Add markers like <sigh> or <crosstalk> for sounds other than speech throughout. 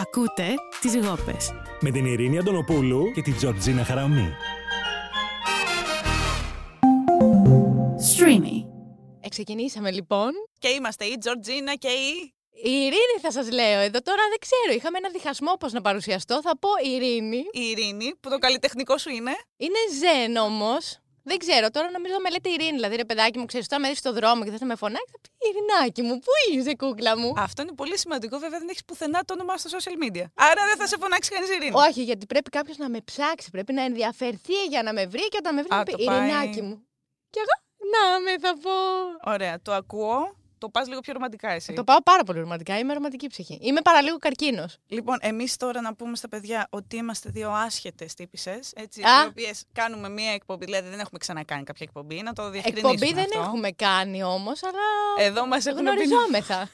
Ακούτε τις γόπες. Με την Ειρήνη Αντωνοπούλου και την Τζορτζίνα Χαραμή. Streamy. Εξεκινήσαμε λοιπόν. Και είμαστε η Τζορτζίνα και η. Η Ειρήνη θα σας λέω εδώ τώρα δεν ξέρω. Είχαμε ένα διχασμό πώς να παρουσιαστώ. Θα πω Ειρήνη. Η Ειρήνη, που το καλλιτεχνικό σου είναι. Είναι ζεν όμως. Δεν ξέρω, τώρα νομίζω με λέτε Ειρήνη. Δηλαδή, ρε παιδάκι μου, ξέρεις, τώρα με δεις στο δρόμο και θε να με φωνάξει. Θα πει Ειρηνάκι μου, πού είσαι, κούκλα μου; Αυτό είναι πολύ σημαντικό, βέβαια δεν έχεις πουθενά το όνομά στο social media. Άρα δεν θα σε φωνάξει κανείς Ειρήνη. Όχι, γιατί πρέπει κάποιος να με ψάξει, πρέπει να ενδιαφερθεί για να με βρει και όταν με βρει Α, να πει το πάει. Ειρηνάκι μου. Και εγώ, να με θα πω. Ωραία, το ακούω. Το πας λίγο πιο ρομαντικά εσύ. Το πάω πάρα πολύ ρομαντικά. Είμαι ρομαντική ψυχή. Είμαι παραλίγο καρκίνος. Λοιπόν, εμείς τώρα να πούμε στα παιδιά ότι είμαστε δύο άσχετες τύπησες. Έτσι, Α. οι οποίες κάνουμε μία εκπομπή. Δηλαδή δεν έχουμε ξανακάνει κάποια εκπομπή. Να το διευκρινίσουμε. Εκπομπή δεν αυτό. έχουμε κάνει όμως, αλλά. Εδώ μας έχουν, πει, γνωριζόμεθα.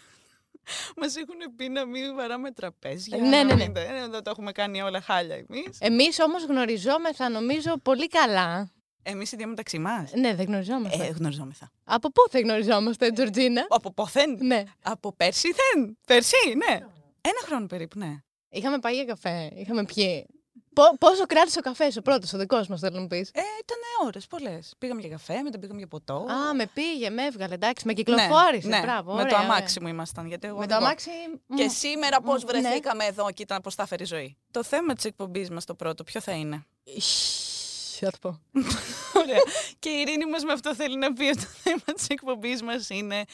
<laughs> μας έχουν πει να μην βαράμε τραπέζια. Ναι, να ναι, μην- Δεν το έχουμε κάνει όλα χάλια εμείς. Εμείς όμως γνωριζόμεθα, νομίζω, πολύ καλά. Εμείς οι δύο μεταξύ μας. Ναι, δεν γνωριζόμαστε. Ε, γνωριζόμεθα. Από πού δεν γνωριζόμαστε, Τζορτζίνα; Από ποθέν. Ναι. Από πέρσι δεν. Πέρσι, ναι. Ένα χρόνο περίπου, ναι. Είχαμε πάει για καφέ, είχαμε πιει. Πο- πόσο κράτησε ο καφές, ο πρώτος, ο δικός μας, θέλω να μου πεις; Ε, ήταν ώρες πολλές. Πήγαμε για καφέ, μετά πήγαμε για ποτό. Α, με πήγε, με έβγαλε, εντάξει, με κυκλοφόρησε. ναι, Μπράβο, με ωραία, το ωραία. αμάξι μου ήμασταν. Γιατί εγώ Με το οδηγώ. αμάξι. Και μ, σήμερα πώς μ, ναι. βρεθήκαμε εδώ και ήταν πώς θα φέρει η ζωή. Το θέμα της εκπομπής μας το πρώτο, ποιο θα είναι; Σσσ, Θα το πω. Ωραία. και η Ειρήνη μας με αυτό θέλει να πει ότι το θέμα της εκπομπής μας είναι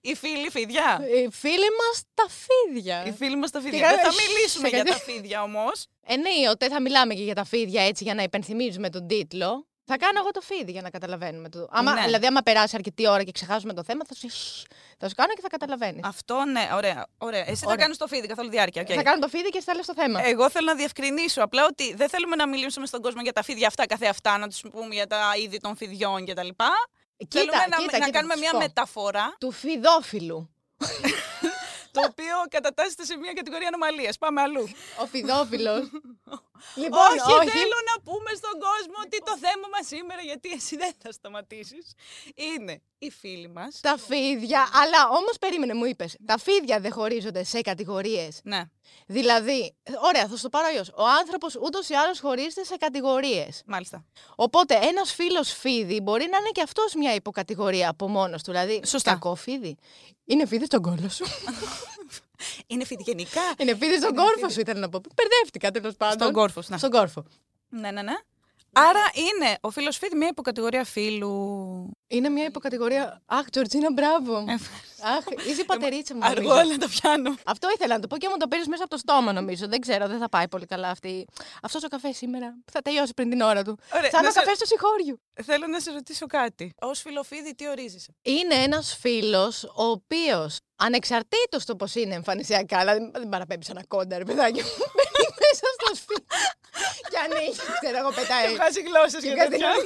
οι φίλοι φίδια. Οι φίλοι μας τα φίδια. Οι φίλοι μας τα φίδια. Σιγά, Δεν θα σ, μιλήσουμε σε για κάτι- τα φίδια όμως. Εννοείται, θα μιλάμε και για τα φίδια έτσι για να υπενθυμίζουμε τον τίτλο. Θα κάνω εγώ το φίδι για να καταλαβαίνουμε το. Άμα, Ναι. Δηλαδή, άμα περάσει αρκετή ώρα και ξεχάσουμε το θέμα, θα σου, θα σου κάνω και θα καταλαβαίνεις. Αυτό ναι, ωραία. ωραία. Εσύ θα Ωραία. κάνεις το φίδι καθ' όλη διάρκεια. οκ. Θα κάνω το φίδι και θα λέω στο θέμα. Εγώ θέλω να διευκρινίσω απλά ότι δεν θέλουμε να μιλήσουμε στον κόσμο για τα φίδια αυτά καθεαυτά, να τους πούμε για τα είδη των φιδιών κτλ. Θέλουμε να, να κάνουμε θα μια σου πω. μεταφορά, Του φιδόφιλου. <laughs> το οποίο κατατάσσεται σε μια κατηγορία ανομαλίας. Πάμε αλλού. Ο φιδόφιλος. <laughs> λοιπόν, όχι, θέλω να πούμε στον κόσμο ότι το θέμα μας σήμερα, γιατί εσύ δεν θα σταματήσεις, είναι οι φίλοι μας. Τα φίδια. Αλλά όμως περίμενε, μου είπες. Τα φίδια δεν χωρίζονται σε κατηγορίες. Ναι. Δηλαδή, ωραία, θα σου το πάρω αλλιώς. Ο άνθρωπος ούτως ή άλλως χωρίζεται σε κατηγορίες. Μάλιστα. Οπότε ένας φίλος φίδι μπορεί να είναι και αυτός μια υποκατηγορία από μόνος του. Δηλαδή, Σωστά. κακό φίδι. Είναι φίδι στον κόλο σου. <laughs> Είναι φιδιγενικά. είναι φίδι στον Είναι κόρφο φίδι. σου, ήθελα να πω. Μπερδεύτηκα τέλος πάντων. Στον κόρφο. Ναι. Στον κόρφο. ναι, ναι, ναι. Άρα είναι ο φίλος φίδι μια υποκατηγορία φίλου. Είναι μια υποκατηγορία. Αχ, Τζορτζίνα, μπράβο. Ευχαριστώ. Αχ, είσαι η πατερίτσα μου. Αργό, νομίζω. αλλά το πιάνω. Αυτό ήθελα να το πω και μου το πήρες μέσα από το στόμα, νομίζω. Δεν ξέρω, δεν θα πάει πολύ καλά αυτή. Αυτός ο καφέ σήμερα θα τελειώσει πριν την ώρα του. Ωραία, Σαν να ο σε- καφέ του συγχώριου. Θέλω να σε ρωτήσω κάτι. Ω φιλοφίδι, τι ορίζεσαι; Είναι ένας φίλος ο οποίος ανεξαρτήτως το πώς είναι εμφανισιακά, δηλαδή δεν παραπέμπεις σε ένα κόντα, ρε παιδάκι μου. <laughs> Μπαίνει μέσα στο σπίτι. και ανοίγει, ξέρω εγώ, πετάει. Βγάζει γλώσσες και και κάτι τέτοια. άλλο.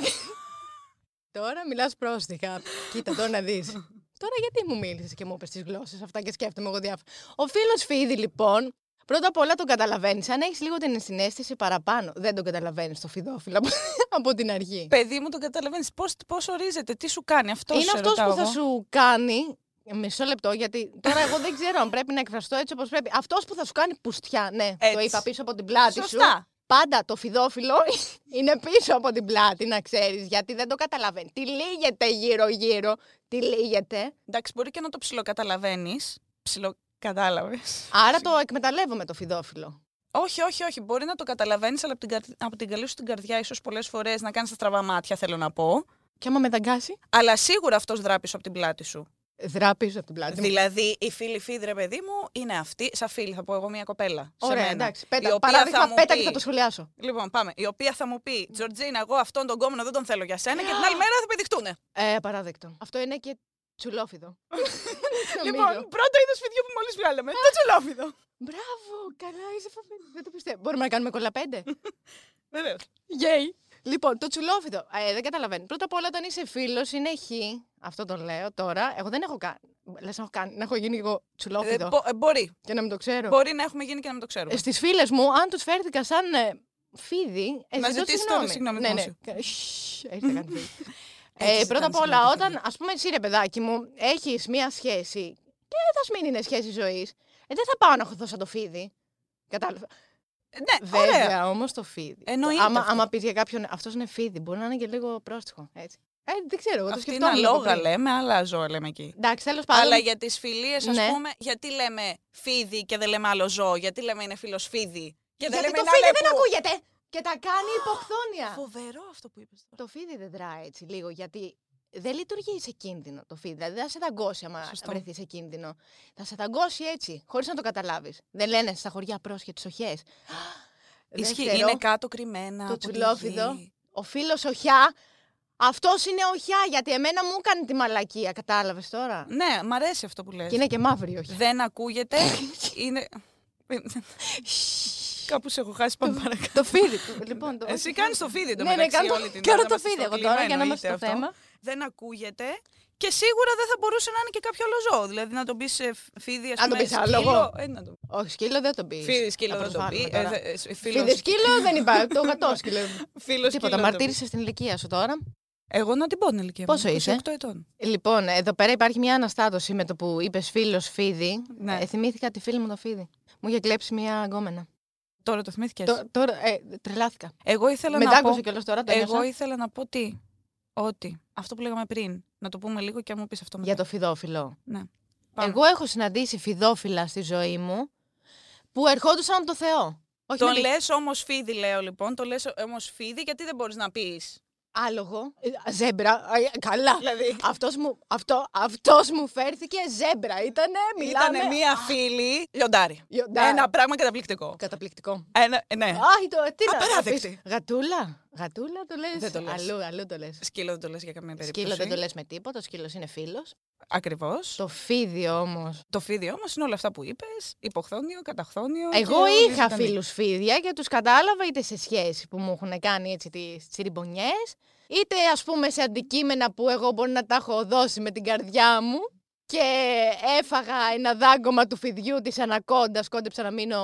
Τώρα μιλάς πρόστιχα. Κοίτα τώρα να δεις. Τώρα γιατί μου μίλησες και μου είπες τις γλώσσες αυτά και σκέφτομαι εγώ διάφορα. Ο φίλος Φίδη, λοιπόν, πρώτα απ' όλα τον καταλαβαίνεις. Αν έχεις λίγο την συνέστηση παραπάνω, δεν τον καταλαβαίνεις το φιδόφιλο από- <laughs> από την αρχή. Παιδί μου, το καταλαβαίνεις. Πώς ορίζεται, τι σου κάνει αυτό. είναι σε αυτός ρωτάω που θα εγώ. σου κάνει. Μισό λεπτό, γιατί τώρα εγώ δεν ξέρω αν πρέπει να εκφραστώ έτσι όπως πρέπει. Αυτός που θα σου κάνει πουστιά, ναι, το Έτσι. είπα πίσω από την πλάτη σου. Σωστά. Πάντα το φιδόφιλο <laughs> είναι πίσω από την πλάτη, να ξέρεις, γιατί δεν το καταλαβαίνει. Τι λύγεται γύρω-γύρω, τι λύγεται. Εντάξει, μπορεί και να το ψιλοκαταλαβαίνεις. Ψιλοκατάλαβε. Άρα το εκμεταλλεύομαι το φιδόφιλο. όχι, όχι, όχι. Μπορεί να το καταλαβαίνεις, αλλά από την, καρ- από την καλή σου την καρδιά, ίσως πολλές φορές να κάνεις τα στραβά μάτια, θέλω να πω. Και άμα με δαγκάσει, Αλλά σίγουρα αυτός δρά πίσω από την πλάτη σου. Δρά πίσω από την πλάτη μου. Δηλαδή, η φίλη φίδρε, παιδί μου, είναι αυτή. Σαν φίλη, θα πω εγώ μια κοπέλα. σε Ωραία, μένα, εντάξει. η Πέτα, οποία παράδειγμα, θα μου πέτα πει- και θα το σχολιάσω. Λοιπόν, πάμε. Η οποία θα μου πει, Τζορτζίνα, εγώ αυτόν τον κόμμα δεν τον θέλω για σένα και την άλλη <gasps> μέρα θα πηδηχτούνε. Ε, παράδεκτο. Αυτό είναι και τσουλόφιδο. <laughs> Λοιπόν, Νομίζω. πρώτο είδος φιδιού που μόλις βγάλαμε. Το τσουλόφιδο. <laughs> Μπράβο, καλά, είσαι φοβερή. Δεν το πιστεύω. Μπορούμε να κάνουμε κολλαπέντε. <laughs> Βεβαίως. Γεια. Λοιπόν, το τσουλόφιδο. Ε, δεν καταλαβαίνω. Πρώτα απ' όλα, όταν είσαι φίλος, είναι χ. Αυτό το λέω τώρα. Εγώ δεν έχω κάνει. Λες να έχω, κάνει, να έχω γίνει εγώ τσουλόφιδο. μπορεί. Και να μην το ξέρω. Μπορεί να έχουμε γίνει και να μην το ξέρουμε. Στις φίλες μου, αν τους φέρθηκα σαν ε, φίδι. Ε, Να ζητώ ζητήσεις τώρα συγγνώμη. συγγνώμη Ναι, ναι. δημόσιο. Κα- Σσ, <laughs> Έτσι θα κάνει φίδι. Έτσι Ε, θα πρώτα κάνεις απ' όλα, συγγνώμη, όταν, παιδί. ας πούμε, εσύ ρε παιδάκι μου, έχεις μία σχέση και δεν θα σου μείνει είναι σχέση ζωής, ε, δεν θα πάω να χωθώ σαν το φίδι. Κατάλαβα. Ναι, Βέβαια, ωραία. όμως το φίδι. Εννοείται Άμα, αυτό. άμα πει για κάποιον, αυτός είναι φίδι, μπορεί να είναι και λίγο πρόστιχο. Έτσι. Ε, δεν ξέρω, εγώ το Αυτή είναι σκεφτόμουν. λίγο αλόγα, πριν. λέμε, άλλα ζώα λέμε εκεί. Εντάξει, τέλος πάντων. Αλλά για τις φιλίες, ας Ναι. πούμε, γιατί λέμε φίδι και δεν λέμε άλλο ζώο, γιατί λέμε είναι φίλος φίδι. Και δεν Γιατί λέμε το ένα φίδι λεπού. δεν ακούγεται. Και τα κάνει υποχθόνια. Φοβερό αυτό που είπες. Το φίδι δεν δράει έτσι λίγο, γιατί δεν λειτουργεί σε κίνδυνο το φίδι. Δηλαδή δεν θα σε δαγκώσει άμα Σωστό. βρεθεί σε κίνδυνο. Θα σε δαγκώσει έτσι, χωρίς να το καταλάβεις. Δεν λένε στα χωριά πρόσχε τις οχέ. <gasps> Ισχύει, είναι κάτω κρυμμένα. το από τη τσουλόφιδο. γη. Ο φίλος οχιά. Αυτός είναι οχιά, γιατί εμένα μου έκανε τη μαλακία. Κατάλαβες τώρα; Ναι, μ' αρέσει αυτό που λες. Και είναι και μαύρη η οχιά. Δεν ακούγεται. <laughs> είναι. Κάπου σε έχω χάσει πάμε παρακάτω. το φίδι του. Λοιπόν, το... Εσύ κάνεις το φίδι το Ναι, ναι, μεταξύ κάνω το- όλη την κάνω ώρα, το είμαστε φίδι στο εγώ κλίμα, τώρα, για να είμαστε εννοείται στο αυτό. θέμα. Δεν ακούγεται. Και σίγουρα δεν θα μπορούσε να είναι και κάποιο άλλο ζώο. Δηλαδή να τον πεις φίδι, ας Αν τον πούμε. πεις άλογο. σκύλο, ε, να τον πει. Όχι, σκύλο δεν τον πεις. Φίδι, σκύλο δεν τον πεις. Ε, Φίδι, σκύλο δεν υπάρχει. Το γατό σκύλο. <laughs> Φίλο Τίποτα, μαρτύρησε στην ηλικία σου τώρα. Εγώ να την πω την ηλικία μου. Πόσο είσαι; 28 ετών. Λοιπόν, εδώ πέρα υπάρχει μια αναστάτωση με το που είπες φίλος φίδι. Ναι. Ε, θυμήθηκα τη φίλη μου το φίδι. Μου είχε κλέψει μια γκόμενα. Τώρα το θυμήθηκες; Το- τώρα, ε, τρελάθηκα. Εγώ ήθελα Με να πω. δάγκωσε κιόλας τώρα. Το Εγώ ένιωσα. ήθελα να πω τι. Ότι. Αυτό που λέγαμε πριν. Να το πούμε λίγο και αν μου πεις αυτό μετά. Για το φιδόφιλο. Ναι. Πάμε. Εγώ έχω συναντήσει φιδόφιλα στη ζωή μου που ερχόντουσαν από το Θεό. Όχι Το με τη- λες όμως φίδι, λέω λοιπόν. Το λες όμως φίδι, γιατί δεν μπορείς να πεις. Άλογο. Ε, Ζέμπρα. Ε, Καλά. Δηλαδή. Αυτός μου, αυτό, αυτός μου φέρθηκε ζέμπρα. Ήτανε, μιλάμε. Ήταν μία φίλη. Λιοντάρι. Λιοντάρι. Ένα πράγμα καταπληκτικό. Καταπληκτικό. Ένα, ε, ναι. Α, το, τι να- να Απαράδεκτη. πεις. Γατούλα. Γατούλα το λες; Δεν το λες. Αλλού, αλλού το λες. Σκύλο δεν το λες για καμία περίπτωση. Σκύλο δεν το λες με τίποτα, ο σκύλος είναι φίλος. Ακριβώς. Το φίδι όμως. Το φίδι όμως είναι όλα αυτά που είπες. Υποχθόνιο, καταχθόνιο. και Εγώ όλη είχα ζωντανή. φίλους φίδια και τους κατάλαβα είτε σε σχέση που μου έχουν κάνει έτσι τις τσιριμπονιές, είτε ας πούμε σε αντικείμενα που εγώ μπορεί να τα έχω δώσει με την καρδιά μου και έφαγα ένα δάγκωμα του φιδιού της ανακόντας, κόντεψα να μείνω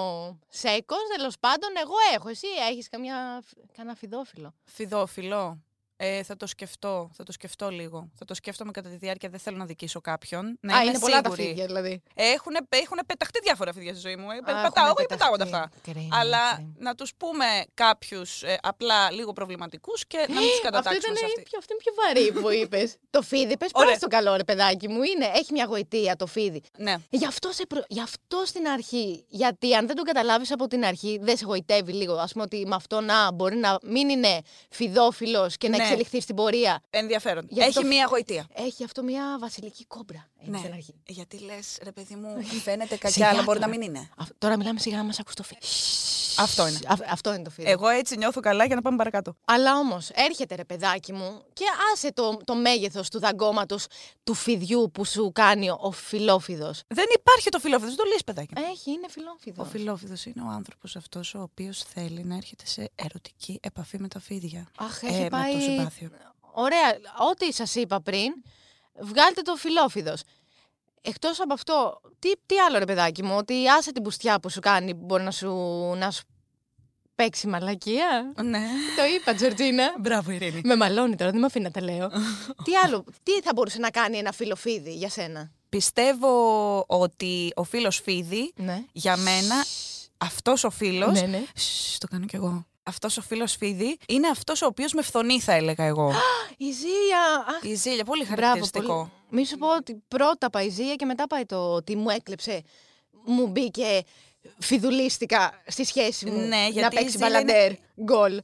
σέκος, τέλος πάντων εγώ έχω. Εσύ έχεις καμιά, κανένα φιδόφιλο; Φιδόφιλο. Ε, θα το σκεφτώ. Θα το σκεφτώ λίγο. Θα το σκέφτομαι κατά τη διάρκεια. Δεν θέλω να δικήσω κάποιον. Να Α, είμαι είναι πολλά τα σίγουρη. φίδια δηλαδή. Έχουν, έχουν πεταχτεί διάφορα φίδια στη ζωή μου. Ε, Α, πατάω, έχουνε όχι πετάγονται πεταχτεί. αυτά. Κρίμα, Αλλά κρίμα. να τους πούμε κάποιους ε, απλά λίγο προβληματικούς και να μην τους <gasps> Αυτό κατατάξουμε ήταν σε αυτή. πιο, αυτό είναι πιο βαρύ που <laughs> είπες. το φίδι, πες Ωραία. πας το καλό ρε παιδάκι μου, είναι, έχει μια γοητεία το φίδι. Ναι. Γι' αυτό, σε προ... Γι' αυτό στην αρχή. Γιατί αν δεν τον καταλάβεις από την αρχή, δεν σε γοητεύει λίγο. Α πούμε ότι με αυτό να μπορεί να μην είναι φιδόφιλος και να Ναι. Εξελιχθεί στην πορεία. Ενδιαφέρον. Γιατί Έχει το- μία γοητεία. Έχει αυτό μια βασιλική κόμπρα. Έχει Ναι. στην αρχή. Γιατί λες, ρε παιδί μου, <laughs> φαίνεται κακιά, Σιγά αλλά μπορεί να τώρα. μην είναι. Α, τώρα μιλάμε σιγά να μας ακούς το φίδι. Αυτό είναι. Α, αυτό είναι το φίδι. Εγώ έτσι νιώθω καλά για να πάμε παρακάτω. Αλλά όμως έρχεται ρε παιδάκι μου και άσε το, το μέγεθος του δαγκώματος του φιδιού που σου κάνει ο φιλόφιδος. Δεν υπάρχει το φιλόφιδος, το λες παιδάκι. μου. Έχει, είναι φιλόφιδος. Ο φιλόφιδος είναι ο άνθρωπος αυτός ο οποίος θέλει να έρχεται σε ερωτική επαφή με τα φίδια. Αχ, Ε, έχει με πάει. το συμπάθειο. Ωραία, ό,τι σας είπα πριν, βγάλτε το φιλόφιδος. Εκτός από αυτό, τι, τι άλλο ρε παιδάκι μου, ότι άσε την πουστιά που σου κάνει, που μπορεί να σου, να σου παίξει μαλακία. Ναι. το είπα, Τζορτζίνα. Μπράβο, Ειρήνη. με μαλώνει τώρα, δεν με αφήνει να τα λέω. <laughs> τι άλλο, τι θα μπορούσε να κάνει ένα φιλοφίδι για σένα; Πιστεύω ότι ο φίλος φίδι, Ναι. για μένα, αυτός ο φίλος... Ναι, ναι. Σσ, το κάνω κι εγώ. Αυτός ο φίλος φίδι είναι αυτός ο οποίος με φθονεί, θα έλεγα εγώ. <gasps> Η Ζία. Αχ, Η ζήλια, πολύ μπράβο, χαρακτηριστικό. πολύ. Μη σου πω ότι πρώτα πάει η Ζία και μετά πάει το ότι μου έκλεψε, μου μπήκε φιδουλίστηκα στη σχέση μου Ναι, να γιατί η παίξει Ζήλια μπαλαντέρ, γκολ.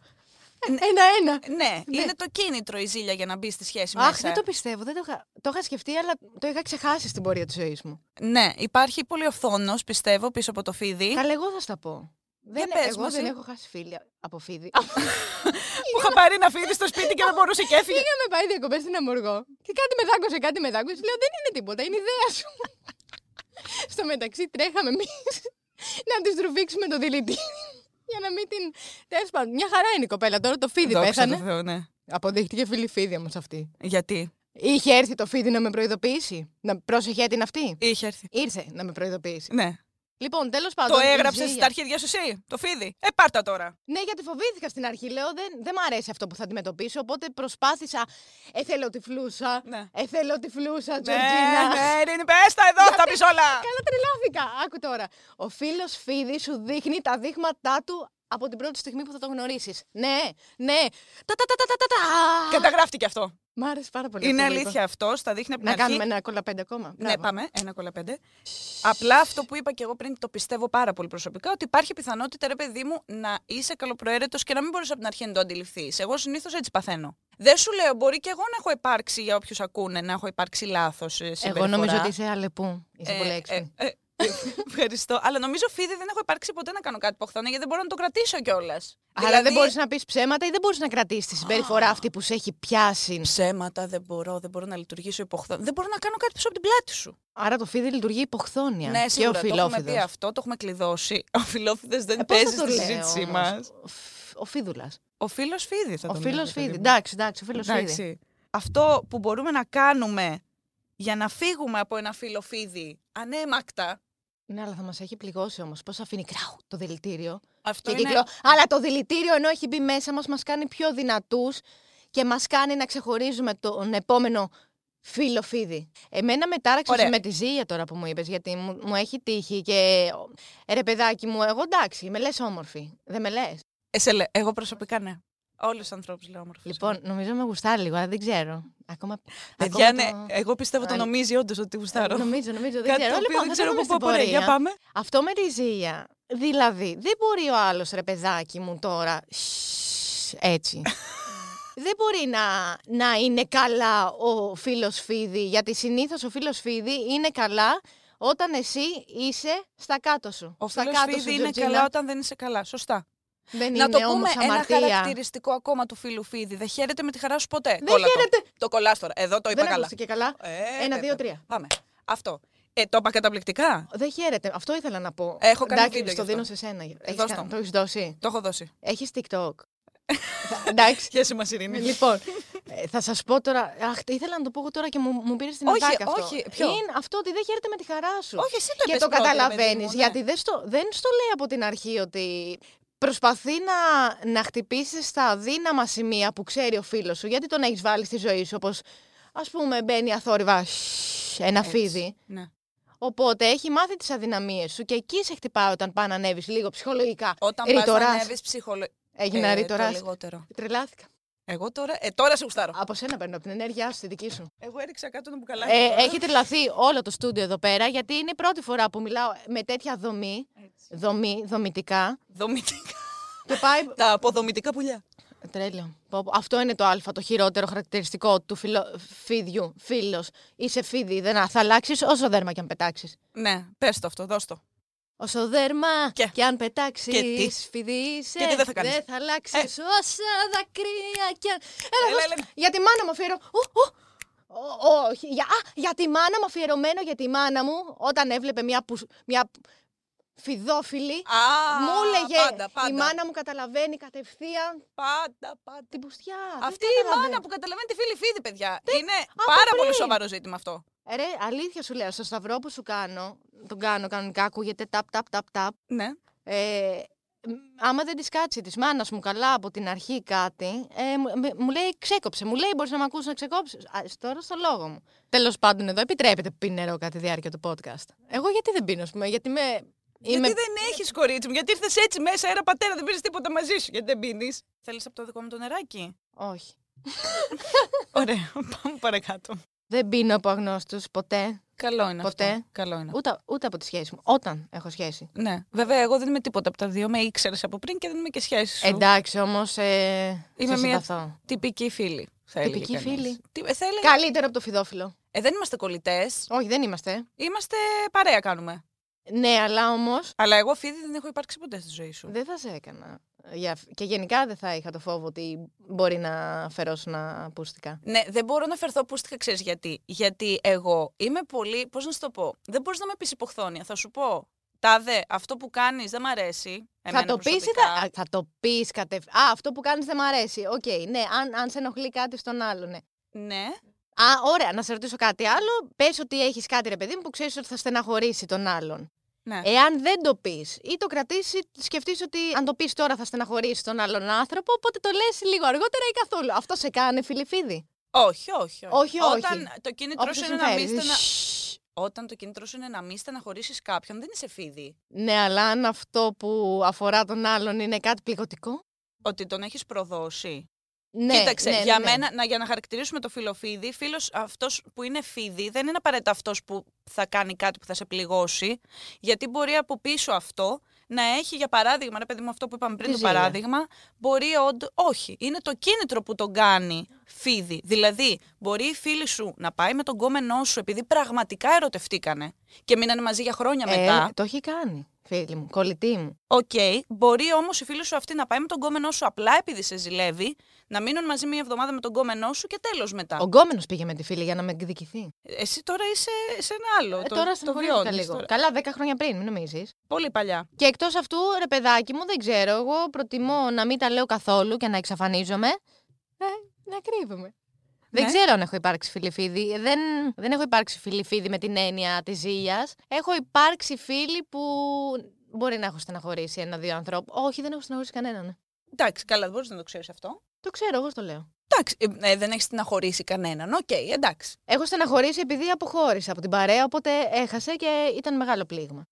Ένα-ένα. Ναι, είναι το κίνητρο η ζήλια για να μπει στη σχέση Αχ, μέσα. δεν το πιστεύω. Δεν το, είχα, το είχα σκεφτεί, αλλά το είχα ξεχάσει στην πορεία της ζωής μου. Ναι, υπάρχει πολύ οφθόνος, πιστεύω, πίσω από το φίδι. Καλά, εγώ θα στα πω. Δεν, πες εγώ μου, δεν εσύ. έχω χάσει φίλια από φίδι. <laughs> Που είχα πάρει ένα φίδι στο σπίτι και δεν μπορούσε και έφυγε. Είχαμε πάει διακοπές στην Αμοργό και κάτι με δάγκωσε, κάτι με δάγκωσε. Λέω δεν είναι τίποτα, είναι ιδέα σου. <laughs> Στο μεταξύ τρέχαμε εμείς να τη τρουβήξουμε το δηλητήριο. Για να μην την. Τέλος πάντων, μια χαρά είναι η κοπέλα. Τώρα το φίδι Δόξα πέθανε. τω Θεώ, ναι. Αποδείχτηκε φίλη φίδι όμως αυτή. Γιατί; Είχε έρθει το φίδι να με προειδοποιήσει. Να πρόσεχε την αυτή; είχε έρθει. Ήρθε να με προειδοποιήσει. Ναι. Λοιπόν, τέλος πάντων. Το η έγραψες Ζήλια- στα αρχίδια σου εσύ, το φίδι. Ε, πάρτα τώρα. Ναι, γιατί φοβήθηκα στην αρχή. Λέω, δεν, δεν μ' αρέσει αυτό που θα αντιμετωπίσω. Οπότε προσπάθησα. Έθελω τη φλούσα. Ναι. Έθελω τη φλούσα, Ναι, Τζορτζίνα. ναι, Ειρήνη, πες τα εδώ, θα πεις όλα. Καλά, τρελάθηκα. Άκου τώρα. Ο φίλος Φίδης σου δείχνει τα δείγματά του από την πρώτη στιγμή που θα το γνωρίσεις. Ναι, ναι. Τα τα τα τα τα τα. τα. Καταγράφτηκε αυτό. Μ' άρεσε πάρα πολύ. Είναι αυτό που είπα. αλήθεια αυτό, στα δείχνει από την Να αρχή. κάνουμε ένα κολλαπέντε ακόμα. Ναι, Μπράβο. πάμε. Ένα κολλά πέντε. Απλά αυτό που είπα και εγώ πριν το πιστεύω πάρα πολύ προσωπικά, ότι υπάρχει πιθανότητα, ρε παιδί μου, να είσαι καλοπροαίρετος και να μην μπορείς από την αρχή να το αντιληφθείς. Εγώ συνήθως έτσι παθαίνω. Δεν σου λέω, μπορεί και εγώ να έχω υπάρξει, για όποιους ακούνε, να έχω υπάρξει λάθος. Εγώ νομίζω ότι είσαι αλεπού. Είσαι Ε, πολύ ε, έξυπνη. ε, ε, Ευχαριστώ. Αλλά νομίζω, Φίδι, δεν έχω υπάρξει ποτέ να κάνω κάτι ποχθόνια γιατί δεν μπορώ να το κρατήσω κιόλας. Άρα δεν μπορείς να πεις ψέματα ή δεν μπορείς να κρατήσεις τη συμπεριφορά αυτή που σε έχει πιάσει; Ψέματα δεν μπορώ, δεν μπορώ να λειτουργήσω υποχθόνια. Δεν μπορώ να κάνω κάτι πίσω από την πλάτη σου. Άρα το φίδι λειτουργεί υποχθόνια. Ναι, και ο σίγουρα το έχουμε φιλόφιδος. πει αυτό, το έχουμε κλειδώσει. <laughs> Ο φιλόφιδε δεν Ε, πώς θα παίζει το στη λέω συζήτησή όμως; μας. Ο φ- Ο φίδουλας. Ο φίλος Φίδι θα Ο τον φίλος λέγαμε, φίδι. παιδί μου. Εντάξει, εντάξει, ο φίλος φίδι. Εντάξει. Αυτό που μπορούμε να κάνουμε για να φύγουμε από ένα φίλο Φίδι ανέμακτα. Ναι, αλλά θα μας έχει πληγώσει όμως. Πώς αφήνει κράου το δηλητήριο. Αυτό Και είναι... κύκλο. Αλλά το δηλητήριο ενώ έχει μπει μέσα μας, μας κάνει πιο δυνατούς και μας κάνει να ξεχωρίζουμε τον επόμενο φίλο φίδι. Εμένα με τάραξε Ωραία. με τη ζύγια τώρα που μου είπες, γιατί μου, μου έχει τύχει και. Ε, ρε παιδάκι μου, εγώ εντάξει, με λες όμορφη. Δεν με λες; Ε, σε λέ- εγώ προσωπικά ναι. Όλους τους ανθρώπους λέω όμορφου. Λοιπόν, νομίζω με γουστάρει λίγο, αλλά δεν ξέρω. Ακόμα. Παιδιά, ακόμα ναι, το- εγώ πιστεύω το Α, νομίζει όντως ότι γουστάρω. Νομίζω, νομίζω, δεν Κάτι ξέρω. το οποίο Λοιπόν, δεν θα ξέρω τα από δούμε πού στην μπορεί. Για πορεία. πάμε. Αυτό με τη ζύγια. Δηλαδή, δεν μπορεί ο άλλος ρε παιδάκι μου τώρα. σσ, Έτσι. δεν μπορεί να, να είναι καλά ο φίλο φίδι, γιατί συνήθω ο φίλο φίδι είναι καλά όταν εσύ είσαι στα κάτω σου. Ο στα φίλο κάτω σου, Φίδι είναι Τζορτζίνα. καλά όταν δεν είσαι καλά. Σωστά. Δεν να το είναι πούμε όμως ένα αμαρτία. χαρακτηριστικό ακόμα του φίλου Φίδι. Δεν χαίρεται με τη χαρά σου ποτέ. Δεν Κόλλα το. χαίρεται. Το κολλάς τώρα. Εδώ το είπα Δεν καλά. ακούστηκε καλά. Ε, Ένα, βέβαια. δύο, τρία. Πάμε. Αυτό. Ε, το είπα καταπληκτικά. Δεν χαίρεται. Αυτό ήθελα να πω. Έχω κάνει Εντάξει, βίντεο στο γι' δίνω αυτό. σε σένα. Έχεις δώσ' κα- το. Το έχεις δώσει; Το έχω δώσει. Έχεις TikTok; Θα- <laughs> Εντάξει. Χαίρεσαι μα, Ειρήνη. λοιπόν, <laughs> ε, θα σας πω τώρα. Αχ, ήθελα να το πω εγώ τώρα και μου, μου πήρες την Όχι, ατάκα αυτό. όχι, ποιο; Είναι αυτό ότι δεν χαίρεται με τη χαρά σου. Όχι, εσύ το και είπες το πρώτη, ρε παιδί καταλαβαίνεις. μου, ναι. Γιατί δεν στο, δεν στο λέει από την αρχή ότι προσπαθεί να, να χτυπήσεις στα αδύναμα σημεία που ξέρει ο φίλος σου. Γιατί τον έχεις βάλει στη ζωή σου, όπως ας πούμε μπαίνει αθόρυβα σσ, ένα Έτσι. φίδι. Ναι. Οπότε έχει μάθει τις αδυναμίες σου και εκεί σε χτυπάει όταν πάει να ανέβεις λίγο ψυχολογικά. Όταν πας να Ρητοράς. ανέβεις ψυχολο... Έγινε Ε, ρητοράς. Το λιγότερο. Τρελάθηκα. Εγώ τώρα, ε, τώρα σε γουστάρω. Από σένα παίρνω, από την ενέργειά σου, τη δική σου. Εγώ έριξα κάτω το μπουκαλάκι. Ε, τώρα. έχει τρελαθεί όλο το στούντιο εδώ πέρα, γιατί είναι η πρώτη φορά που μιλάω με τέτοια δομή, Έτσι. δομή, δομητικά. Δομητικά. Και πάει. Τα αποδομητικά πουλιά. Τρέλιο. Πω, πω. Αυτό είναι το Α, το χειρότερο χαρακτηριστικό του φιλο... φίδιου. Φίλος. Είσαι φίδι. Δεν θα αλλάξεις όσο δέρμα και αν πετάξεις. Ναι, πες το αυτό, δώσ' το. Όσο δέρμα Και. και, αν Και πετάξει, τι. φίδι είσαι. Και τι δεν θα κάνεις. Δεν θα αλλάξεις Ε. όσα δακρύα και αν. Έλα, Έλα, δώσ' έλα. το. Για τη μάνα μου αφιερω. Ου, ου. Ω, Όχι, για, α, για τη μάνα μου αφιερωμένο για τη μάνα μου όταν έβλεπε μια, πους- μια φιδόφιλη. Α, μου έλεγε πάντα, πάντα. η μάνα μου καταλαβαίνει κατευθείαν Πάντα, πάντα. την πουστιά. δεν Αυτή η καταλαβαίνει. μάνα που καταλαβαίνει τη φίλη φίδι, παιδιά. Είναι από πάρα πριν. πολύ σοβαρό ζήτημα αυτό. Ε, Ρε, αλήθεια σου λέω, στο σταυρό που σου κάνω, τον κάνω κανονικά, ακούγεται ταπ, ταπ, ταπ, ταπ. Ναι. Ε, μ, άμα δεν της κάτσει της μάνας μου καλά από την αρχή κάτι, ε, μου, με- μου λέει ξέκοψε. Μου λέει μπορείς να με ακούσει να ξεκόψεις. Τώρα στο λόγο μου. Τέλος πάντων, εδώ επιτρέπεται που πίνει νερό κατά τη διάρκεια του podcast. Εγώ γιατί δεν πίνω, ας πούμε, γιατί με. Είμαι... Γιατί δεν έχεις κορίτσι μου, γιατί ήρθες έτσι μέσα, ένα πατέρα, δεν πήρες τίποτα μαζί σου, γιατί δεν πίνεις. Θέλεις από το δικό μου το νεράκι; Όχι. <laughs> Ωραία, πάμε παρακάτω. Δεν πίνω από αγνώστους ποτέ. Καλό είναι Ποτέ. αυτό. Καλό είναι. Ούτε, ούτε από τη σχέση μου. Όταν έχω σχέση. Ναι. Βέβαια, εγώ δεν είμαι τίποτα από τα δύο. Με ήξερες από πριν και δεν είμαι και σχέση σου. Εντάξει όμως. Ε, Είμαι σε μια συμπαθώ. τυπική φίλη. Θα έλεγε Τυπική κανείς. φίλη. Τι, ε, θα έλεγε- Καλύτερο από το φιδόφιλο. Ε, δεν είμαστε κολλητές. Όχι, δεν είμαστε. Είμαστε παρέα κάνουμε. Ναι, αλλά όμως Αλλά εγώ φίδι δεν έχω υπάρξει ποτέ στη ζωή σου. δεν θα σε έκανα. Για- Και γενικά δεν θα είχα το φόβο ότι μπορεί να φερόσουν πούστικα. Ναι, δεν μπορώ να φερθώ πούστικα, ξέρεις γιατί. Γιατί εγώ είμαι πολύ. Πώς να σου το πω. Δεν μπορείς να με πεις υποχθόνια. Θα σου πω. Τάδε, αυτό που κάνεις δεν μ' αρέσει. θα εμένα το πεις ή προσωπικά. θα, α, θα το πεις κατευθείαν. Α, αυτό που κάνεις δεν μ' αρέσει. Οκ, ναι, αν, αν σε ενοχλεί κάτι στον άλλον, ναι. Ναι. Α, ωραία, να σε ρωτήσω κάτι άλλο. Πες ότι έχεις κάτι, ρε παιδί μου, που ξέρεις ότι θα στεναχωρήσει τον άλλον. Ναι. Εάν δεν το πεις ή το κρατήσεις, σκεφτείς ότι αν το πεις τώρα θα στεναχωρήσεις τον άλλον άνθρωπο, οπότε το λες λίγο αργότερα ή καθόλου. Αυτό σε κάνει φιλιφίδι. Όχι, όχι. Όχι, όχι. Όταν το κίνητρό Όπως σου σου είναι να μην συμφέρει. στενα... Σσσσ. Όταν το κίνητρό σου είναι να μην στεναχωρήσεις κάποιον, δεν είσαι φίδι. Ναι, αλλά αν αυτό που αφορά τον άλλον είναι κάτι πληγωτικό; Ότι τον έχεις προδώσει. Ναι, Κοίταξε, ναι, ναι, για ναι. μένα, να, για να χαρακτηρίσουμε το φιλοφίδι, φίλος αυτός που είναι φίδι δεν είναι απαραίτητα αυτός που θα κάνει κάτι που θα σε πληγώσει. Γιατί μπορεί από πίσω αυτό να έχει, για παράδειγμα, ρε παιδί μου, αυτό που είπαμε πριν Τη το ζήλια. παράδειγμα, μπορεί όντω. Όχι. Είναι το κίνητρο που τον κάνει φίδι. Δηλαδή, μπορεί η φίλη σου να πάει με τον κόμενό σου επειδή πραγματικά ερωτευτήκανε και μείνανε μαζί για χρόνια μετά. Ε, το έχει κάνει, φίλη μου, κολλητή μου. Οκ, μπορεί όμως η φίλη σου αυτή να πάει με τον γκόμενό σου απλά επειδή σε ζηλεύει, να μείνουν μαζί μία εβδομάδα με τον γκόμενό σου και τέλος μετά. Ο γκόμενος πήγε με τη φίλη για να με εκδικηθεί. Εσύ τώρα είσαι σε ένα άλλο. Ε, το, τώρα το στεναχωρήθηκα βιώνεις λίγο. τώρα. Καλά, 10 χρόνια πριν, μην νομίζεις. Πολύ παλιά. Και εκτός αυτού, ρε παιδάκι μου, δεν ξέρω. Εγώ προτιμώ να μην τα λέω καθόλου και να εξαφανίζομαι. Ε, να κρύβομαι. Δεν Ναι. ξέρω αν έχω υπάρξει φίλη φίδι. Δεν, δεν έχω υπάρξει φίλη φίδι με την έννοια της ζήλιας. Έχω υπάρξει φίλη που μπορεί να έχω στεναχωρήσει ένα-δύο ανθρώπους. Όχι, δεν έχω στεναχωρήσει κανέναν. Εντάξει, καλά, δεν μπορείς να το ξέρεις αυτό. Το ξέρω, εγώ στο λέω. Εντάξει, ε, ε, δεν έχεις στεναχωρήσει κανέναν. Οκ, εντάξει. Έχω στεναχωρήσει επειδή αποχώρησα από την παρέα, οπότε έχασε και ήταν μεγάλο πλήγμα.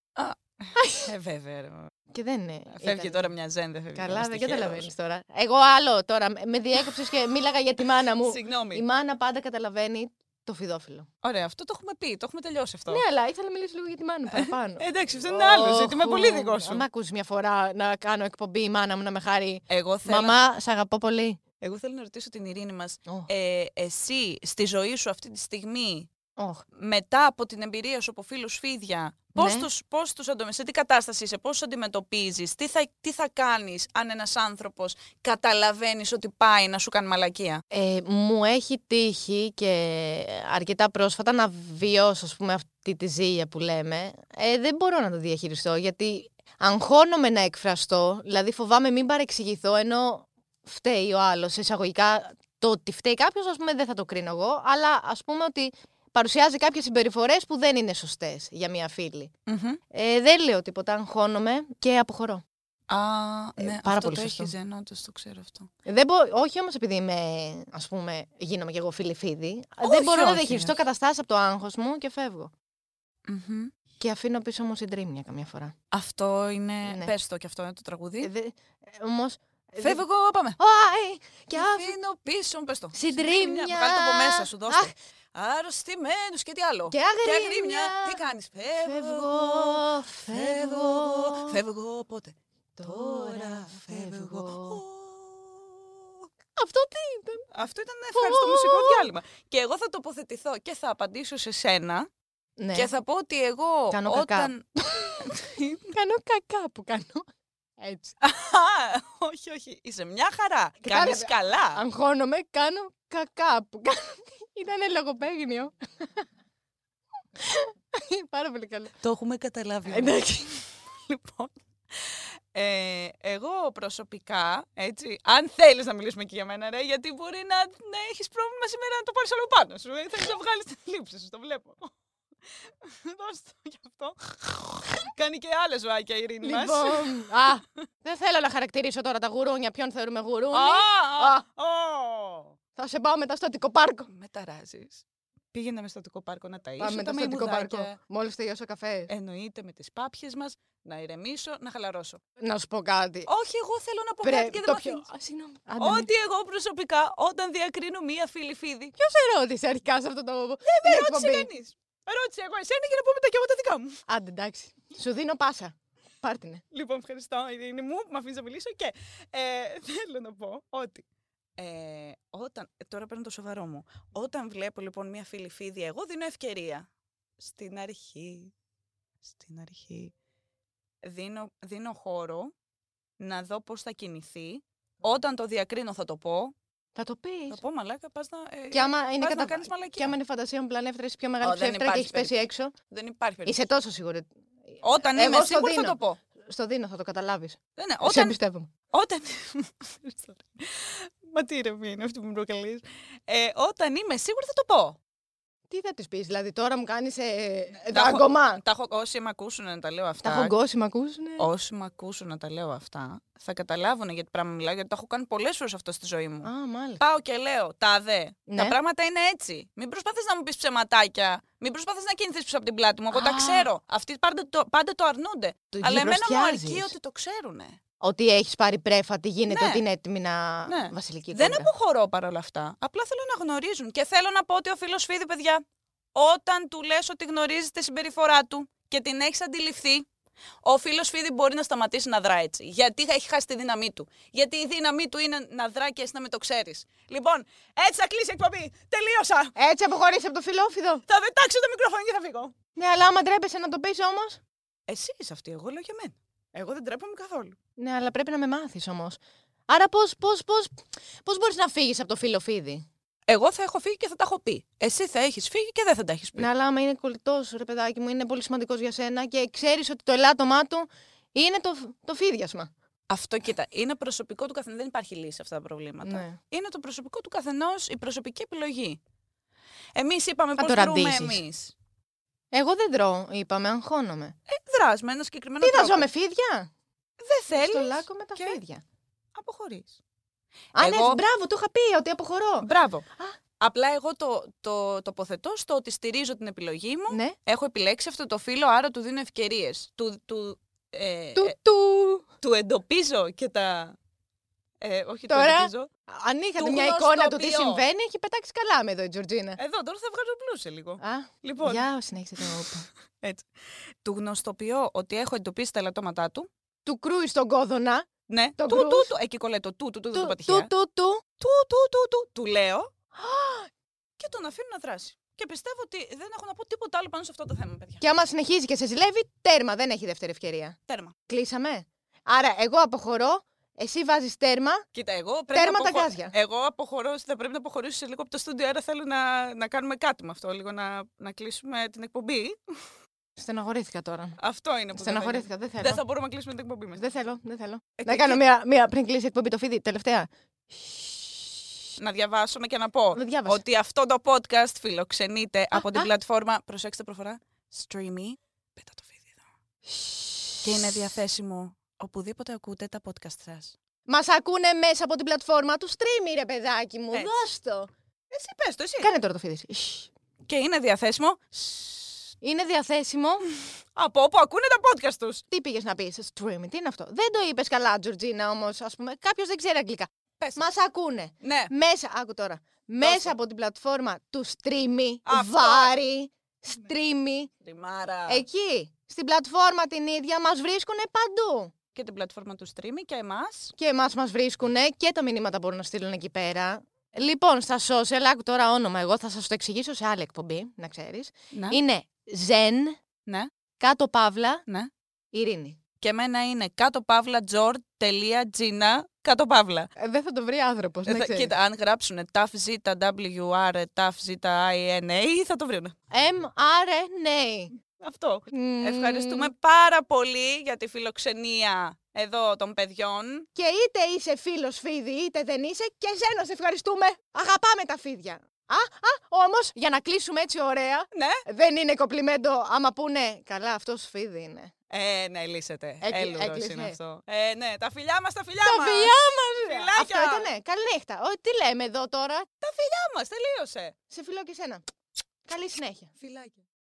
ε, βέβαια. Ρε. Και δεν είναι. Φεύγει ήταν- τώρα μια ζέντα. Φεύγει Καλά, ένας δεν τυχαίος. καταλαβαίνεις τώρα. Εγώ άλλο τώρα. Με διέκοψες και μίλαγα για τη μάνα μου. <laughs> Συγγνώμη. Η μάνα πάντα καταλαβαίνει το φιδόφιλο. Ωραία, αυτό το έχουμε πει, το έχουμε τελειώσει αυτό. Ναι, αλλά ήθελα να μιλήσω λίγο για τη μάνα μου παραπάνω. Ε, <laughs> εντάξει, αυτό είναι άλλο ζήτημα, πολύ δικό σου. Αν με ακούσει μια φορά να κάνω εκπομπή η μάνα μου να με χάρει. Εγώ θέλω, Μαμά, σ' αγαπώ πολύ. εγώ θέλω να ρωτήσω την Ειρήνη μας. Ω, Ε, εσύ στη ζωή σου αυτή τη στιγμή οχ. μετά από την εμπειρία σου από φίλους φίδια, πώς, Ναι. τους, πώς τους αντιμετωπίζεις, σε τι κατάσταση είσαι, πώς τους αντιμετωπίζεις, τι θα, τι θα κάνεις αν ένας άνθρωπος καταλαβαίνεις ότι πάει να σου κάνει μαλακία; Ε, μου έχει τύχει και αρκετά πρόσφατα να βιώσω ας πούμε, αυτή τη ζήλια που λέμε. Ε, δεν μπορώ να το διαχειριστώ γιατί αγχώνομαι να εκφραστώ, δηλαδή φοβάμαι μην παρεξηγηθώ ενώ φταίει ο άλλος. Εισαγωγικά το ότι φταίει κάποιος ας πούμε δεν θα το κρίνω εγώ, αλλά ας πούμε ότι παρουσιάζει κάποιες συμπεριφορές που δεν είναι σωστές για μια φίλη. Ε, δεν λέω τίποτα, αγχώνομαι και αποχωρώ. Α, ναι, πάρα αυτό πολύ το σωστό. έχεις, ε, όντως το ξέρω αυτό. Δεν μπο... Όχι όμως επειδή είμαι, ας πούμε, γίνομαι κι εγώ φιλιφίδη. Όχι, δεν μπορώ να όχι, διαχειριστώ όχι. καταστάσεις από το άγχος μου και φεύγω. Μμμ. Και αφήνω πίσω μου συντρίμμια καμιά φορά. Αυτό είναι, Ναι. πες το και αυτό είναι το τραγούδι. Ε, δε... Όμως. Φεύγω, πάμε. Ωάι! Και αφήνω. Αφήνω πίσω μου, πες το. Συντρίμμια. Βγάλε το από μέσα σου, δώστε. Αχ. Αρρωστημένους και τι άλλο. Και αγρίμια. Τι κάνεις. Φεύγω, φεύγω. Φεύγω πότε; Τώρα φεύγω. Ω. Αυτό τι ήταν; Αυτό ήταν ένα ευχαριστώ μουσικό διάλειμμα. Και εγώ θα τοποθετηθώ και θα απαντήσω σε σένα Ναι. και θα πω ότι εγώ Κάνω κακά. όταν... <laughs> Κάνω κακά που κάνω. Έτσι. Α, όχι, όχι. Είσαι μια χαρά. Κατάλαβε. Κάνεις καλά. Αγχώνομαι, κάνω κακά που κάνω. Ήταν λογοπαίγνιο. <laughs> Πάρα πολύ καλό. Το έχουμε καταλάβει. Εντάξει. Λοιπόν, ε, εγώ προσωπικά, έτσι, αν θέλεις να μιλήσουμε και για μένα, ρε, γιατί μπορεί να, να έχεις πρόβλημα σήμερα να το πάρεις όλο πάνω σου. Ε, θέλεις να βγάλεις την λήψη σου, το βλέπω. <laughs> Δώσ' το γι' αυτό. Κάνει και άλλα ζωάκια η ειρήνη μας. Λοιπόν, α, δεν θέλω να χαρακτηρίσω τώρα τα γουρούνια. Ποιον θεωρούμε γουρούνι. Α, Α. ω. Θα σε πάω μετά στο Αττικό Πάρκο. Με ταράζεις. Πήγαινε με στο Αττικό πάρκο να ταΐσω Πάμε μετά τα στο Αττικό Πάρκο. μαϊμουδάκια. Μόλις τελειώσω καφές. Εννοείται με τις πάπιες μας, να ηρεμήσω, να χαλαρώσω. Να σου πω κάτι. Όχι, εγώ θέλω να πω Πρέ- κάτι και το δεν με πιο. αφήνεις. Α, Συγγνώμη. Άντε, ναι. Ότι εγώ προσωπικά, όταν διακρίνω μία φίλη φίδι, Ποιος σε ρώτησε αρχικά σε αυτό το. δεν με ρώτησε κανείς. Ρώτησε εγώ εσένα για να πω μετά και εγώ τα δικά μου. Άντε, εντάξει. Σου δίνω πάσα. Πάρτινε. Λοιπόν, ευχαριστώ, Ειρήνη μου, που με αφήνεις να μιλήσω και ε, <laughs> θέλω να πω ότι. Ε, όταν, ε, τώρα παίρνω το σοβαρό μου. Όταν βλέπω λοιπόν μία φίλη φίδι, εγώ δίνω ευκαιρία. Στην αρχή. Στην αρχή. Δίνω, δίνω χώρο να δω πώς θα κινηθεί. Όταν το διακρίνω θα το πω. Θα το πεις. Θα πω μαλάκα, πας να, ε, Και άμα είναι, πας κατα... να κάνεις μαλακία. και άμα είναι φαντασία μου πλανεύτρα, είσαι πιο μεγάλη Ω, δεν ψεύτρα και υπάρχει έχεις πέσει έξω. Δεν υπάρχει περίπτωση. Είσαι τόσο σίγουρη. Όταν Εγώ είμαι στο σίγουρη θα δίνω. το πω. Στο δίνω, θα το καταλάβεις. Δεν είναι. Σε Όταν, εμπιστεύομαι. όταν... <laughs> Μα τι ηρεμία είναι αυτή που με προκαλείς. Ε, όταν είμαι σίγουρη θα το πω. Τι θα της πεις, δηλαδή τώρα μου κάνεις ε, Τα έχω- δάγκωμα. Τα έχω, όσοι με ακούσουν να τα λέω αυτά. Τα έχω γκώσει, με ακούσουνε. Όσοι με ακούσουν να τα λέω αυτά, θα καταλάβουν γιατί πράγμα μιλάω, γιατί το έχω κάνει πολλές φορές αυτό στη ζωή μου. Α, μάλιστα. Πάω και λέω, τα δε. Ναι. Τα πράγματα είναι έτσι. Μην προσπαθείς να μου πεις ψεματάκια. Μην προσπαθείς να κινηθείς πίσω από την πλάτη μου. Εγώ τα Α. ξέρω. Αυτοί πάντα το, πάντα το αρνούνται. Το Αλλά εμένα μου αρκεί γλυμπροστιάζεις. ότι το ξέρουν. Ότι έχεις πάρει πρέφα, τι γίνεται, Ναι. ότι είναι έτοιμη να. Ναι. Βασιλική Δεν κόντρα. αποχωρώ παρόλα αυτά. Απλά θέλω να γνωρίζουν. Και θέλω να πω ότι ο φίλος Φίδη, παιδιά, όταν του λες ότι γνωρίζεις τη συμπεριφορά του και την έχεις αντιληφθεί, ο φίλος Φίδη μπορεί να σταματήσει να δρά έτσι. Γιατί έχει χάσει τη δύναμή του. Γιατί η δύναμή του είναι να δρά και εσύ να με το ξέρεις. Λοιπόν, έτσι θα κλείσει η εκπομπή. Τελείωσα. Έτσι αποχωρήσει από το φιλόφιδο. Θα πετάξω το μικρόφωνο και θα φύγω. Ναι, αλλά άμα ντρέπεσαι να το πεις όμως. Εσύ είσαι αυτή, εγώ λέω για μένα. Εγώ δεν τρέπομαι καθόλου. Ναι, αλλά πρέπει να με μάθεις όμως. Άρα πώς πώς, πώς, πώς μπορείς να φύγεις από το φιλοφίδι. Εγώ θα έχω φύγει και θα τα έχω πει. Εσύ θα έχεις φύγει και δεν θα τα έχεις πει. Ναι, αλλά άμα είναι κολλητός, ρε παιδάκι μου, είναι πολύ σημαντικός για σένα και ξέρεις ότι το ελάττωμά του είναι το, το φίδιασμα. Αυτό, κοίτα, είναι προσωπικό του καθενός. Δεν υπάρχει λύση σε αυτά τα προβλήματα. Ναι. Είναι το προσωπικό του καθενός, η προσωπική επιλογή. Εμείς είπαμε Θα πώς το δρούμε ραντίσεις. εμείς. Εγώ δεν τρώω, είπαμε, αγχώνομαι. Ε, δράς με ένα συγκεκριμένο Τι θα τρόπο. ζω με φίδια; Δεν θέλεις. Στο λάκκο με τα και- φίδια. Αποχωρείς. Α, ναι, Εγώ- μπράβο, το είχα πει ότι αποχωρώ. Μπράβο. Απλά εγώ το, το τοποθετώ στο ότι στηρίζω την επιλογή μου. Ναι. Έχω επιλέξει αυτό το φίλο, άρα του δίνω ευκαιρίες. Του, του, ε, Του, ε, του. του εντοπίζω και τα. Ε, όχι Τώρα, το εντοπίζω. Αν είχατε του μια εικόνα του τι γνωστοποιώ. συμβαίνει, έχει πετάξει καλά με εδώ η Τζορτζίνα. Εδώ τώρα θα βγάλω μπλου σε λίγο. Α, Λοιπόν, για συνέχισε το όπα. <laughs> έτσι. Του γνωστοποιώ ότι έχω εντοπίσει τα ελαττώματά του. Του κρούει στον κόδωνα. Ναι, Το του, κρούς. του, του, εκεί κολλάει το του, του, του, Του, του, πατυχαία. του, του, του. του, του, του, του, του λέω και τον αφήνω να δράσει. Και πιστεύω ότι δεν έχω να πω τίποτα άλλο πάνω σε αυτό το θέμα, παιδιά. Και άμα συνεχίζει και σε ζηλεύει, τέρμα, δεν έχει δεύτερη ευκαιρία. Τέρμα. Κλείσαμε. Άρα, εγώ αποχωρώ, εσύ βάζεις τέρμα. Κοίτα, εγώ πρέπει Τέρμα να τα αποχω- γκάζια. Εγώ αποχωρώ, θα πρέπει να αποχωρήσω σε λίγο από το στούντιο, άρα θέλω να, να κάνουμε κάτι με αυτό, λίγο να, να κλείσουμε την εκπομπή. Στεναχωρήθηκα τώρα. Αυτό είναι που δεν Στεναχωρήθηκα, δεν θα... θέλω. Δεν θα μπορούμε να κλείσουμε την εκπομπή μας. Δεν θέλω, δεν θέλω. Ε, να και- κάνω και- μία, μία πριν κλείσει η εκπομπή το φίδι, τελευταία. Να διαβάσουμε και να πω Δεν διάβασα. ότι αυτό το podcast φιλοξενείται από την α. πλατφόρμα, προσέξτε προφορά, Streamy. Πέτα το βίντεο εδώ. Και είναι διαθέσιμο οπουδήποτε ακούτε τα podcast σας. Μας ακούνε μέσα από την πλατφόρμα του stream, ρε παιδάκι μου. Έτσι. Δώσ' το. Εσύ πες το, εσύ. Κάνε τώρα το φίδι. Σσ. Και είναι διαθέσιμο Είναι διαθέσιμο. από όπου ακούνε τα podcast τους. Τι πήγες να πεις, stream, τι είναι αυτό; Δεν το είπες καλά, Τζορτζίνα, όμως, ας πούμε. Κάποιος δεν ξέρει αγγλικά. Πες. Μας ακούνε. Ναι. Μέσα, άκου τώρα. Μέσα από την πλατφόρμα του streamy, Αυτό. βάρη, streamy. Ρημάρα. Εκεί, στην πλατφόρμα την ίδια, μας βρίσκουν παντού. Και την πλατφόρμα του streaming και εμάς. Και εμάς μας βρίσκουν και τα μηνύματα μπορούν να στείλουν εκεί πέρα. Λοιπόν, στα social, άκου τώρα όνομα, εγώ θα σας το εξηγήσω σε άλλη εκπομπή, να ξέρεις. Ναι. Είναι Zen, Ναι. κάτω παύλα, Ναι. Ειρήνη. Και εμένα είναι κάτω παύλα τζορ τελεία τζίνα κάτω παύλα. Ε, δεν θα το βρει άνθρωπος, Ε, να θα- ξέρεις. κοίτα, αν γράψουν TAFZWR, TAFZINA, θα το βρουν. M-R-N-A. Αυτό. Μμμ. Ευχαριστούμε πάρα πολύ για τη φιλοξενία εδώ των παιδιών. Και είτε είσαι φίλος φίδι, είτε δεν είσαι, και εσένα σε ευχαριστούμε. Αγαπάμε τα φίδια. Α, α, όμως, για να κλείσουμε έτσι ωραία, Ναι. δεν είναι κοπλιμέντο άμα πούνε «Καλά, αυτός φίδι είναι». Ε, ναι, λύσετε. Έκλει- Έλουρος έκλεισε. είναι αυτό. Ε, ναι, τα φιλιά μας, τα φιλιά Τα μας. φιλιά μας! Φιλάκια. Αυτό ήτανε. Καληνύχτα. Ο, τι λέμε εδώ τώρα; Τα φιλιά μας, τελείωσε. Σε φιλώ και σένα. Καλή συνέχεια. Φιλάκια.